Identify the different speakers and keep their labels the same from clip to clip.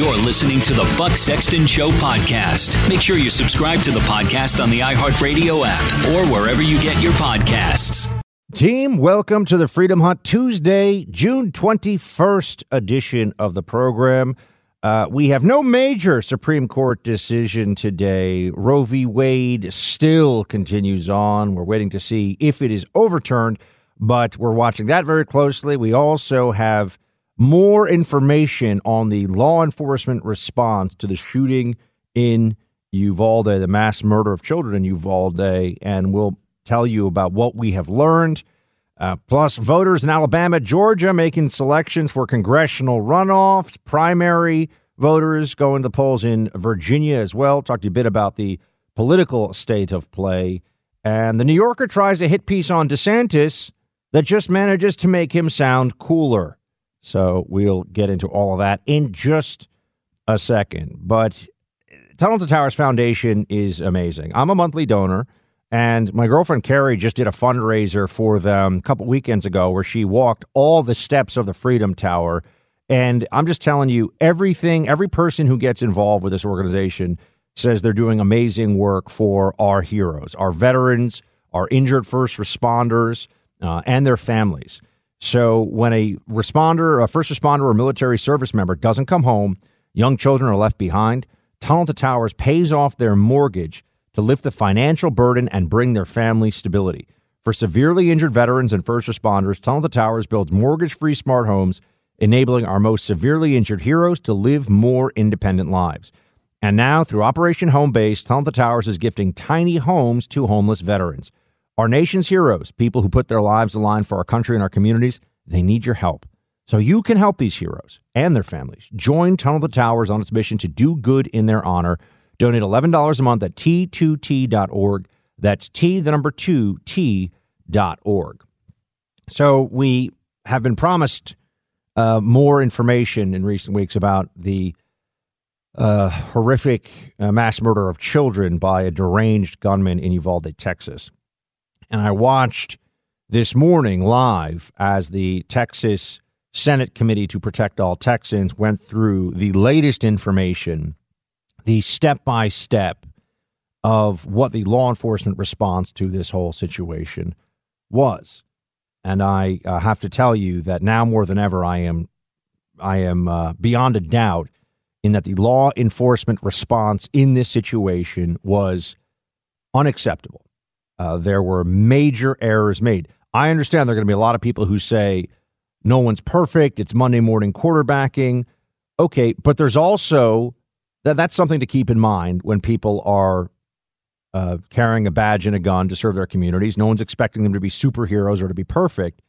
Speaker 1: You're listening to the Buck Sexton Show podcast. Make sure you subscribe to the podcast on the iHeartRadio app or wherever you get your podcasts.
Speaker 2: Team, welcome to the Freedom Hunt Tuesday, June 21st edition of the program. Uh, we have no major Supreme Court decision today. Roe v. Wade still continues on. We're waiting to see if it is overturned, but we're watching that very closely. We also have more information on the law enforcement response to the shooting in Uvalde, the mass murder of children in Uvalde, and we'll tell you about what we have learned. Uh, plus, voters in Alabama, Georgia making selections for congressional runoffs, primary voters going to the polls in Virginia as well. Talk to you a bit about the political state of play. And the New Yorker tries a hit piece on DeSantis that just manages to make him sound cooler. So we'll get into all of that in just a second. But Tunnel to Towers Foundation is amazing. I'm a monthly donor, and my girlfriend Carrie just did a fundraiser for them a couple weekends ago where she walked all the steps of the Freedom Tower. And I'm just telling you, everything, every person who gets involved with this organization says they're doing amazing work for our heroes, our veterans, our injured first responders, uh, and their families. So when a responder, a first responder, or military service member doesn't come home, young children are left behind. Tunnel to Towers pays off their mortgage to lift the financial burden and bring their family stability. For severely injured veterans and first responders, Tunnel to Towers builds mortgage free smart homes, enabling our most severely injured heroes to live more independent lives. And now, through Operation Home Base, Tunnel to Towers is gifting tiny homes to homeless veterans. Our nation's heroes, people who put their lives aligned for our country and our communities, they need your help. So you can help these heroes and their families. Join Tunnel the Towers on its mission to do good in their honor. Donate $11 a month at t2t.org. That's T, the number two, T.org. So we have been promised uh, more information in recent weeks about the uh, horrific uh, mass murder of children by a deranged gunman in Uvalde, Texas. And I watched this morning live as the Texas Senate Committee to Protect All Texans went through the latest information, the step by step of what the law enforcement response to this whole situation was. And I uh, have to tell you that now more than ever, I am, I am uh, beyond a doubt in that the law enforcement response in this situation was unacceptable. Uh, there were major errors made. I understand there are going to be a lot of people who say no one's perfect. It's Monday morning quarterbacking. Okay, but there's also that that's something to keep in mind when people are uh, carrying a badge and a gun to serve their communities. No one's expecting them to be superheroes or to be perfect,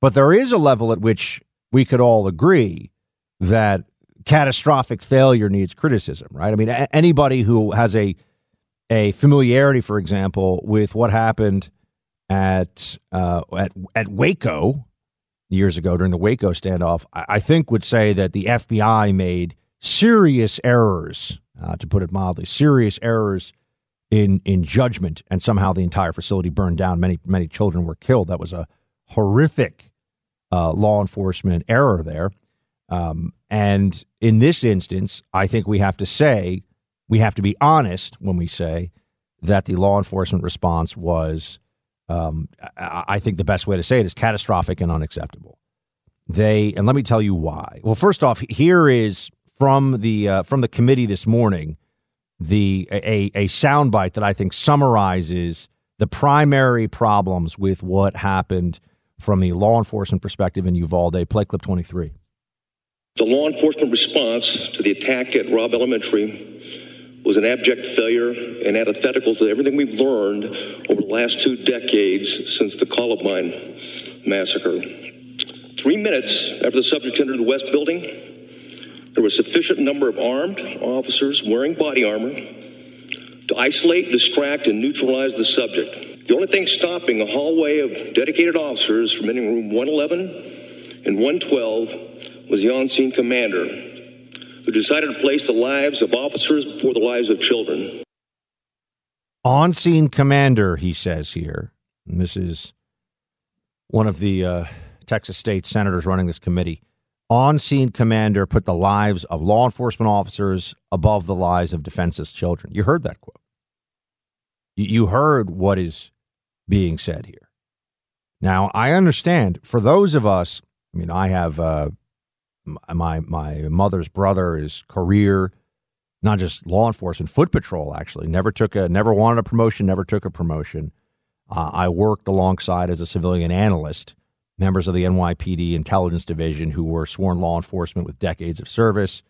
Speaker 2: but there is a level at which we could all agree that catastrophic failure needs criticism, right? I mean, a- anybody who has a a familiarity, for example, with what happened at uh, at at Waco years ago during the Waco standoff, I, I think would say that the FBI made serious errors, uh, to put it mildly, serious errors in in judgment, and somehow the entire facility burned down. Many many children were killed. That was a horrific uh, law enforcement error there. Um, and in this instance, I think we have to say we have to be honest when we say that the law enforcement response was. Um, I think the best way to say it is catastrophic and unacceptable. They and let me tell you why. Well, first off, here is from the uh, from the committee this morning the a a soundbite that I think summarizes the primary problems with what happened from the law enforcement perspective in Uvalde. Play clip twenty three.
Speaker 3: The law enforcement response to the attack at Robb Elementary was an abject failure and antithetical to everything we've learned over the last two decades since the Columbine massacre. Three minutes after the subject entered the West Building, there was sufficient number of armed officers wearing body armor to isolate, distract, and neutralize the subject. The only thing stopping a hallway of dedicated officers from entering room 111 and 112 was the on scene commander, who decided to place the lives of officers before the lives of children.
Speaker 2: On scene commander, he says here. And this is one of the uh, Texas state senators running this committee. On scene commander put the lives of law enforcement officers above the lives of defenseless children. You heard that quote. You heard what is being said here. Now, I understand for those of us, I mean, I have uh, my my mother's brother is career not just law enforcement foot patrol actually. Never took a never wanted a promotion never took a promotion. Uh, i worked alongside as a civilian analyst members of the nypd intelligence division who were sworn law enforcement with decades of service.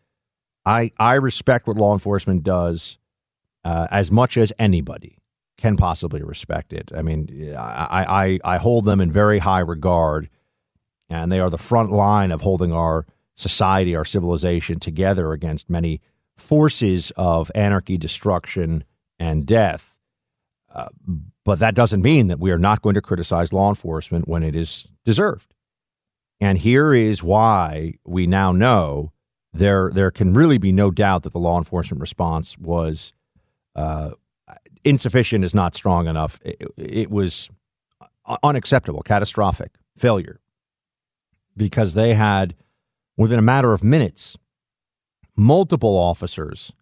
Speaker 2: I i respect what law enforcement does uh, as much as anybody can possibly respect it. I mean I, I i hold them in very high regard and they are the front line of holding our society, our civilization together against many forces of anarchy, destruction, and death. Uh, but that doesn't mean that we are not going to criticize law enforcement when it is deserved. And here is why we now know there there can really be no doubt that the law enforcement response was uh, insufficient is not strong enough. It, it was unacceptable, catastrophic failure because they had within a matter of minutes, multiple officers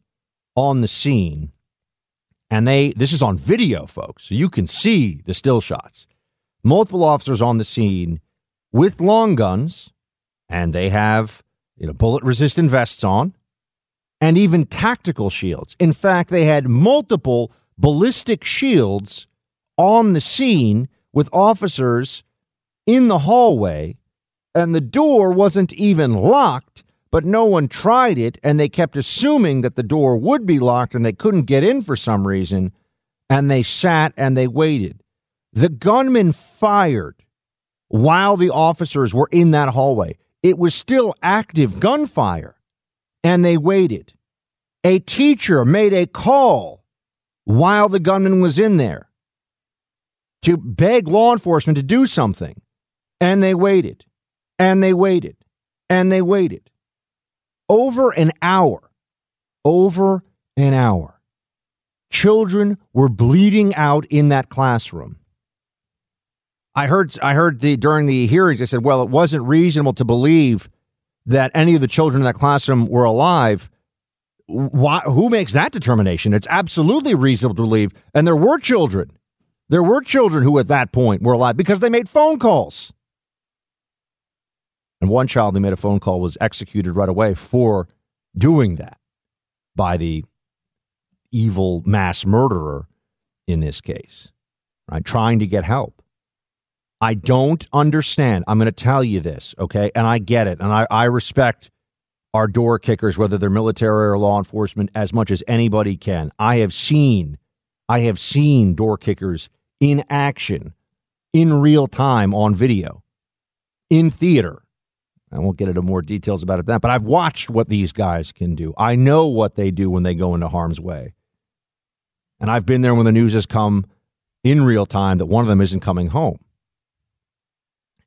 Speaker 2: on the scene. And they, this is on video, folks, so you can see the still shots. Multiple officers on the scene with long guns, and they have you know, bullet resistant vests on, and even tactical shields. In fact, they had multiple ballistic shields on the scene with officers in the hallway and the door wasn't even locked, but no one tried it, and they kept assuming that the door would be locked and they couldn't get in for some reason, and they sat and they waited. The gunman fired while the officers were in that hallway. It was still active gunfire, and they waited. A teacher made a call while the gunman was in there to beg law enforcement to do something, and they waited. And they waited and they waited over an hour, over an hour. Children were bleeding out in that classroom. I heard I heard the during the hearings they said, well, it wasn't reasonable to believe that any of the children in that classroom were alive. Why, who makes that determination? It's absolutely reasonable to believe. And there were children. There were children who at that point were alive because they made phone calls. And one child who made a phone call was executed right away for doing that by the evil mass murderer in this case, right? Trying to get help. I don't understand. I'm going to tell you this, okay? And I get it. And I, I respect our door kickers, whether they're military or law enforcement, as much as anybody can. I have seen, I have seen door kickers in action, in real time on video, in theater. I won't get into more details about it that, but I've watched what these guys can do. I know what they do when they go into harm's way. And I've been there when the news has come in real time that one of them isn't coming home.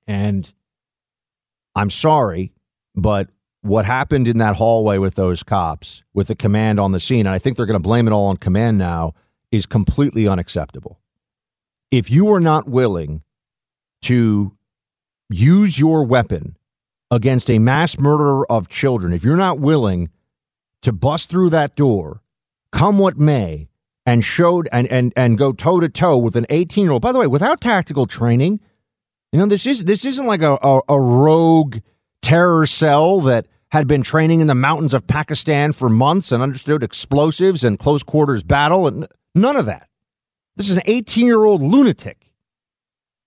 Speaker 2: And I'm sorry, but what happened in that hallway with those cops, with the command on the scene, and I think they're going to blame it all on command now, is completely unacceptable. If you are not willing to use your weapon against a mass murderer of children, if you're not willing to bust through that door, come what may, and showed and and and go toe to toe with an 18 year old. By the way, without tactical training, you know, this is this isn't like a, a, a rogue terror cell that had been training in the mountains of Pakistan for months and understood explosives and close quarters battle and none of that. This is an 18 year old lunatic.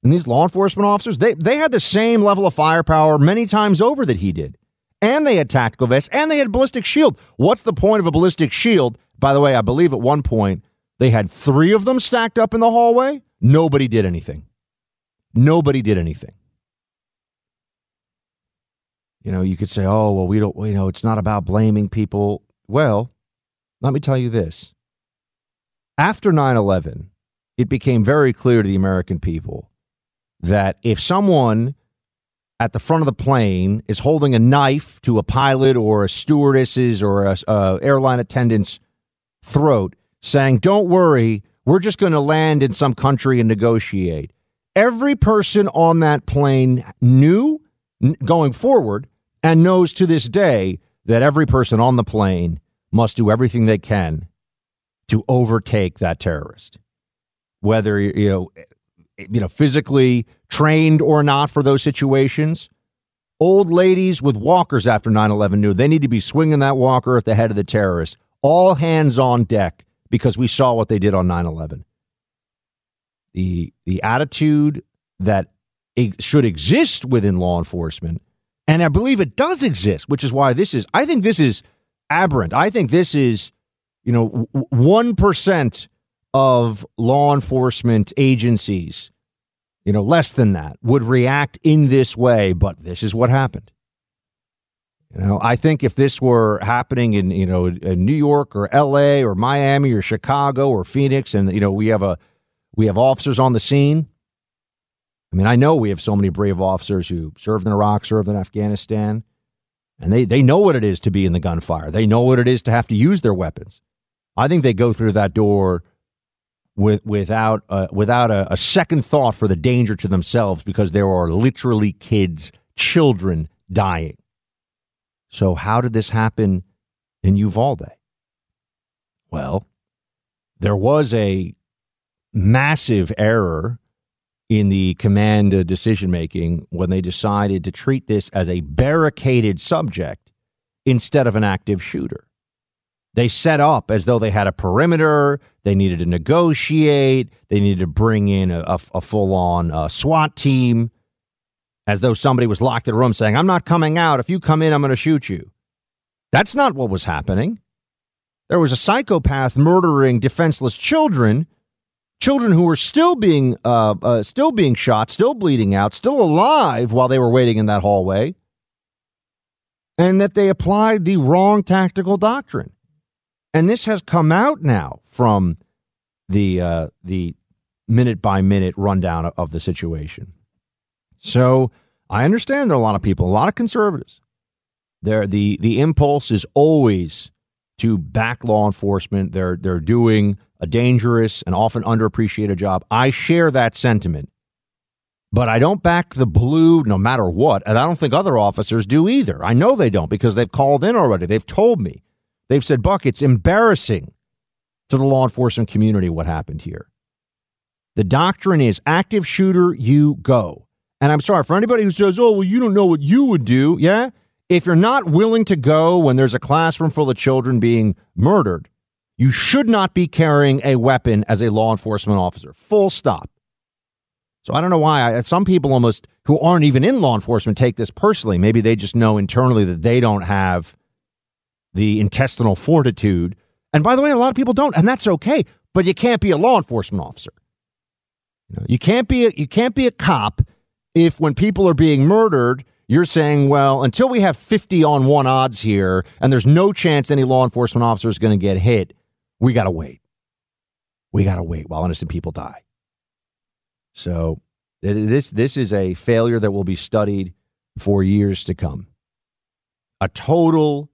Speaker 2: And these law enforcement officers, they, they had the same level of firepower many times over that he did. And they had tactical vests and they had ballistic shield. What's the point of a ballistic shield? By the way, I believe at one point they had three of them stacked up in the hallway. Nobody did anything. Nobody did anything. You know, you could say, oh, well, we don't, you know, it's not about blaming people. Well, let me tell you this. After 9 11, it became very clear to the American people that if someone at the front of the plane is holding a knife to a pilot or a stewardess's or a, a airline attendant's throat, saying, "Don't worry, we're just going to land in some country and negotiate." Every person on that plane knew going forward and knows to this day that every person on the plane must do everything they can to overtake that terrorist. Whether you know you know physically trained or not for those situations. Old ladies with walkers after 9/11 knew they need to be swinging that walker at the head of the terrorist. All hands on deck because we saw what they did on 9/11 the the attitude that it should exist within law enforcement, and I believe it does exist, which is why this is. I think this is aberrant. I think this is, you know, one percent of law enforcement agencies, you know, less than that would react in this way. But this is what happened. You know, I think if this were happening in you know in New York or L.A. or Miami or Chicago or Phoenix, and you know we have a we have officers on the scene. I mean, I know we have so many brave officers who served in Iraq, served in Afghanistan, and they, they know what it is to be in the gunfire. They know what it is to have to use their weapons. I think they go through that door with, without, uh, without a, a second thought for the danger to themselves because there are literally kids, children dying. So, how did this happen in Uvalde? Well, there was a massive error in the command decision making when they decided to treat this as a barricaded subject instead of an active shooter. They set up as though they had a perimeter. They needed to negotiate. They needed to bring in a, a, a full on uh, SWAT team, as though somebody was locked in a room saying, I'm not coming out. If you come in, I'm going to shoot you. That's not what was happening. There was a psychopath murdering defenseless children children who were still being uh, uh, still being shot, still bleeding out, still alive while they were waiting in that hallway, and that they applied the wrong tactical doctrine. And this has come out now from the uh, the minute by minute rundown of the situation. So I understand there are a lot of people, a lot of conservatives. There, the the impulse is always to back law enforcement. They're they're doing a dangerous and often underappreciated job. I share that sentiment. But I don't back the blue no matter what. And I don't think other officers do either. I know they don't because they've called in already. They've told me. They've said, Buck, it's embarrassing to the law enforcement community what happened here. The doctrine is active shooter, you go. And I'm sorry for anybody who says, oh, well, you don't know what you would do. Yeah. If you're not willing to go when there's a classroom full of children being murdered, you should not be carrying a weapon as a law enforcement officer. Full stop. So I don't know why I, some people almost who aren't even in law enforcement take this personally. Maybe they just know internally that they don't have the intestinal fortitude. And by the way, a lot of people don't, and that's okay. But you can't be a law enforcement officer. You, know, you can't be a, you can't be a cop if when people are being murdered, you're saying, well, until we have 50 on one odds here, and there's no chance any law enforcement officer is going to get hit, we got to wait. We got to wait while innocent people die. So this this is a failure that will be studied for years to come. A total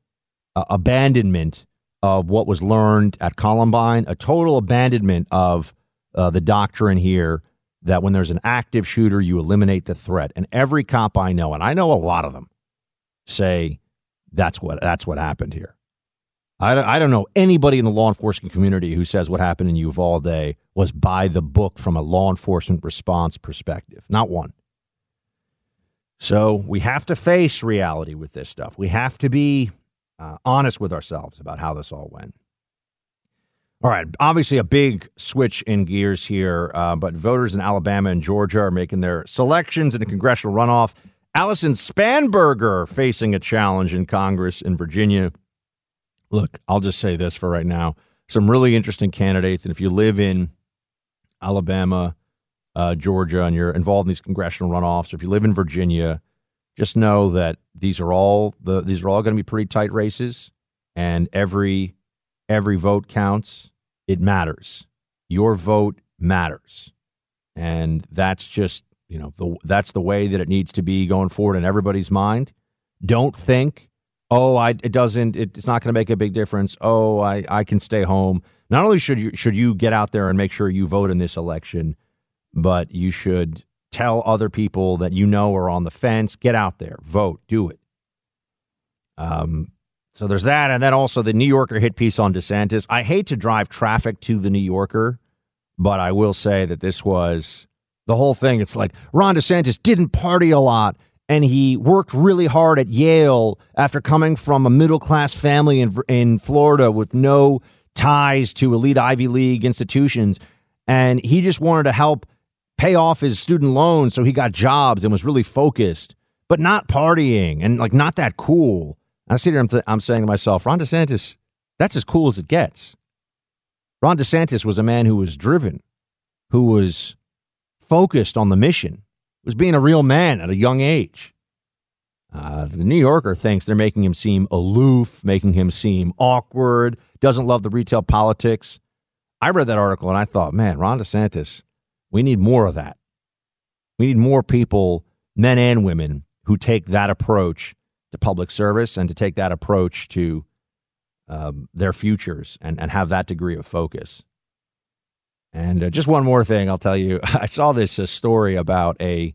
Speaker 2: uh, abandonment of what was learned at Columbine, a total abandonment of uh, the doctrine here that when there's an active shooter, you eliminate the threat. And every cop I know, and I know a lot of them, say that's what that's what happened here. I, I don't know anybody in the law enforcement community who says what happened in Uvalde was by the book from a law enforcement response perspective. Not one. So we have to face reality with this stuff. We have to be uh, honest with ourselves about how this all went. All right, obviously a big switch in gears here, uh, but voters in Alabama and Georgia are making their selections in the congressional runoff. Allison Spanberger facing a challenge in Congress in Virginia. Look, I'll just say this for right now. Some really interesting candidates. And if you live in Alabama, uh, Georgia, and you're involved in these congressional runoffs, or if you live in Virginia, just know that these are all the these are all going to be pretty tight races, and every every vote counts. It matters. Your vote matters, and that's just you know the that's the way that it needs to be going forward in everybody's mind. Don't think oh, I, it doesn't, it, it's not going to make a big difference. Oh, I, I can stay home. Not only should you should you get out there and make sure you vote in this election, but you should tell other people that you know are on the fence. Get out there, vote, do it. Um, so there's that, and then also the New Yorker hit piece on DeSantis. I hate to drive traffic to the New Yorker, but I will say that this was the whole thing. It's like Ron DeSantis didn't party a lot and he worked really hard at Yale after coming from a middle class family in in Florida with no ties to elite Ivy League institutions, and he just wanted to help pay off his student loans, so he got jobs and was really focused, but not partying and like not that cool. I sit here, I'm, th- I'm saying to myself, Ron DeSantis, that's as cool as it gets. Ron DeSantis was a man who was driven, who was focused on the mission was being a real man at a young age. Uh, the New Yorker thinks they're making him seem aloof, making him seem awkward, doesn't love the retail politics. I read that article and I thought, man, Ron DeSantis, we need more of that. We need more people, men and women, who take that approach to public service and to take that approach to um, their futures and, and have that degree of focus. And uh, just one more thing, I'll tell you. I saw this uh, story about a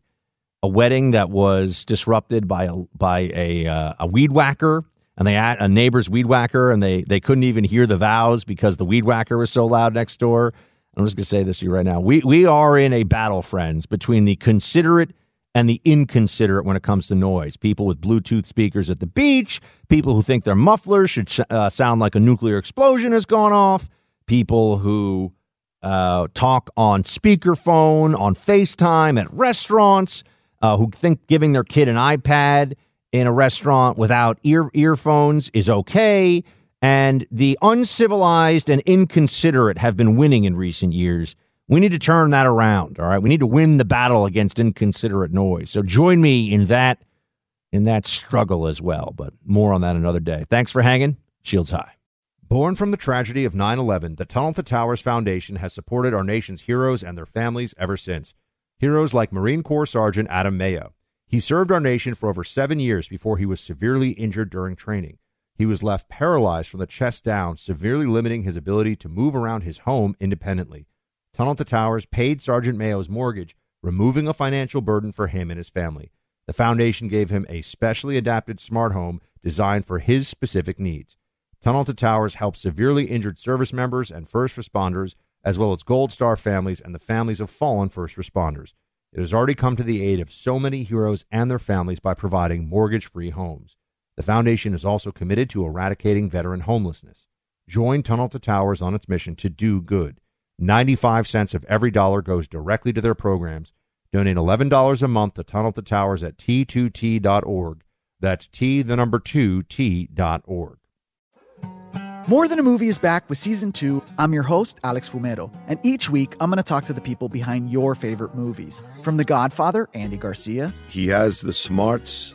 Speaker 2: a wedding that was disrupted by a by a uh, a weed whacker, and they a neighbor's weed whacker, and they they couldn't even hear the vows because the weed whacker was so loud next door. I'm just gonna say this to you right now. We we are in a battle, friends, between the considerate and the inconsiderate when it comes to noise. People with Bluetooth speakers at the beach, people who think their mufflers should uh, sound like a nuclear explosion has gone off, people who uh, talk on speakerphone, on FaceTime, at restaurants, uh, who think giving their kid an iPad in a restaurant without ear earphones is okay. And the uncivilized and inconsiderate have been winning in recent years. We need to turn that around. All right. We need to win the battle against inconsiderate noise. So join me in that in that struggle as well. But more on that another day. Thanks for hanging. Shields high. Born from the tragedy of 9 11, the Tunnel to Towers Foundation has supported our nation's heroes and their families ever since. Heroes like Marine Corps Sergeant Adam Mayo. He served our nation for over seven years before he was severely injured during training. He was left paralyzed from the chest down, severely limiting his ability to move around his home independently. Tunnel to Towers paid Sergeant Mayo's mortgage, removing a financial burden for him and his family. The foundation gave him a specially adapted smart home designed for his specific needs. Tunnel to Towers helps severely injured service members and first responders, as well as Gold Star families and the families of fallen first responders. It has already come to the aid of so many heroes and their families by providing mortgage free homes. The foundation is also committed to eradicating veteran homelessness. Join Tunnel to Towers on its mission to do good. 95 cents of every dollar goes directly to their programs. Donate $11 a month to Tunnel to Towers at t2t.org. That's T, the number two, T.org.
Speaker 4: More Than a Movie is back with season two. I'm your host, Alex Fumero, and each week I'm going to talk to the people behind your favorite movies. From The Godfather, Andy Garcia.
Speaker 5: He has the smarts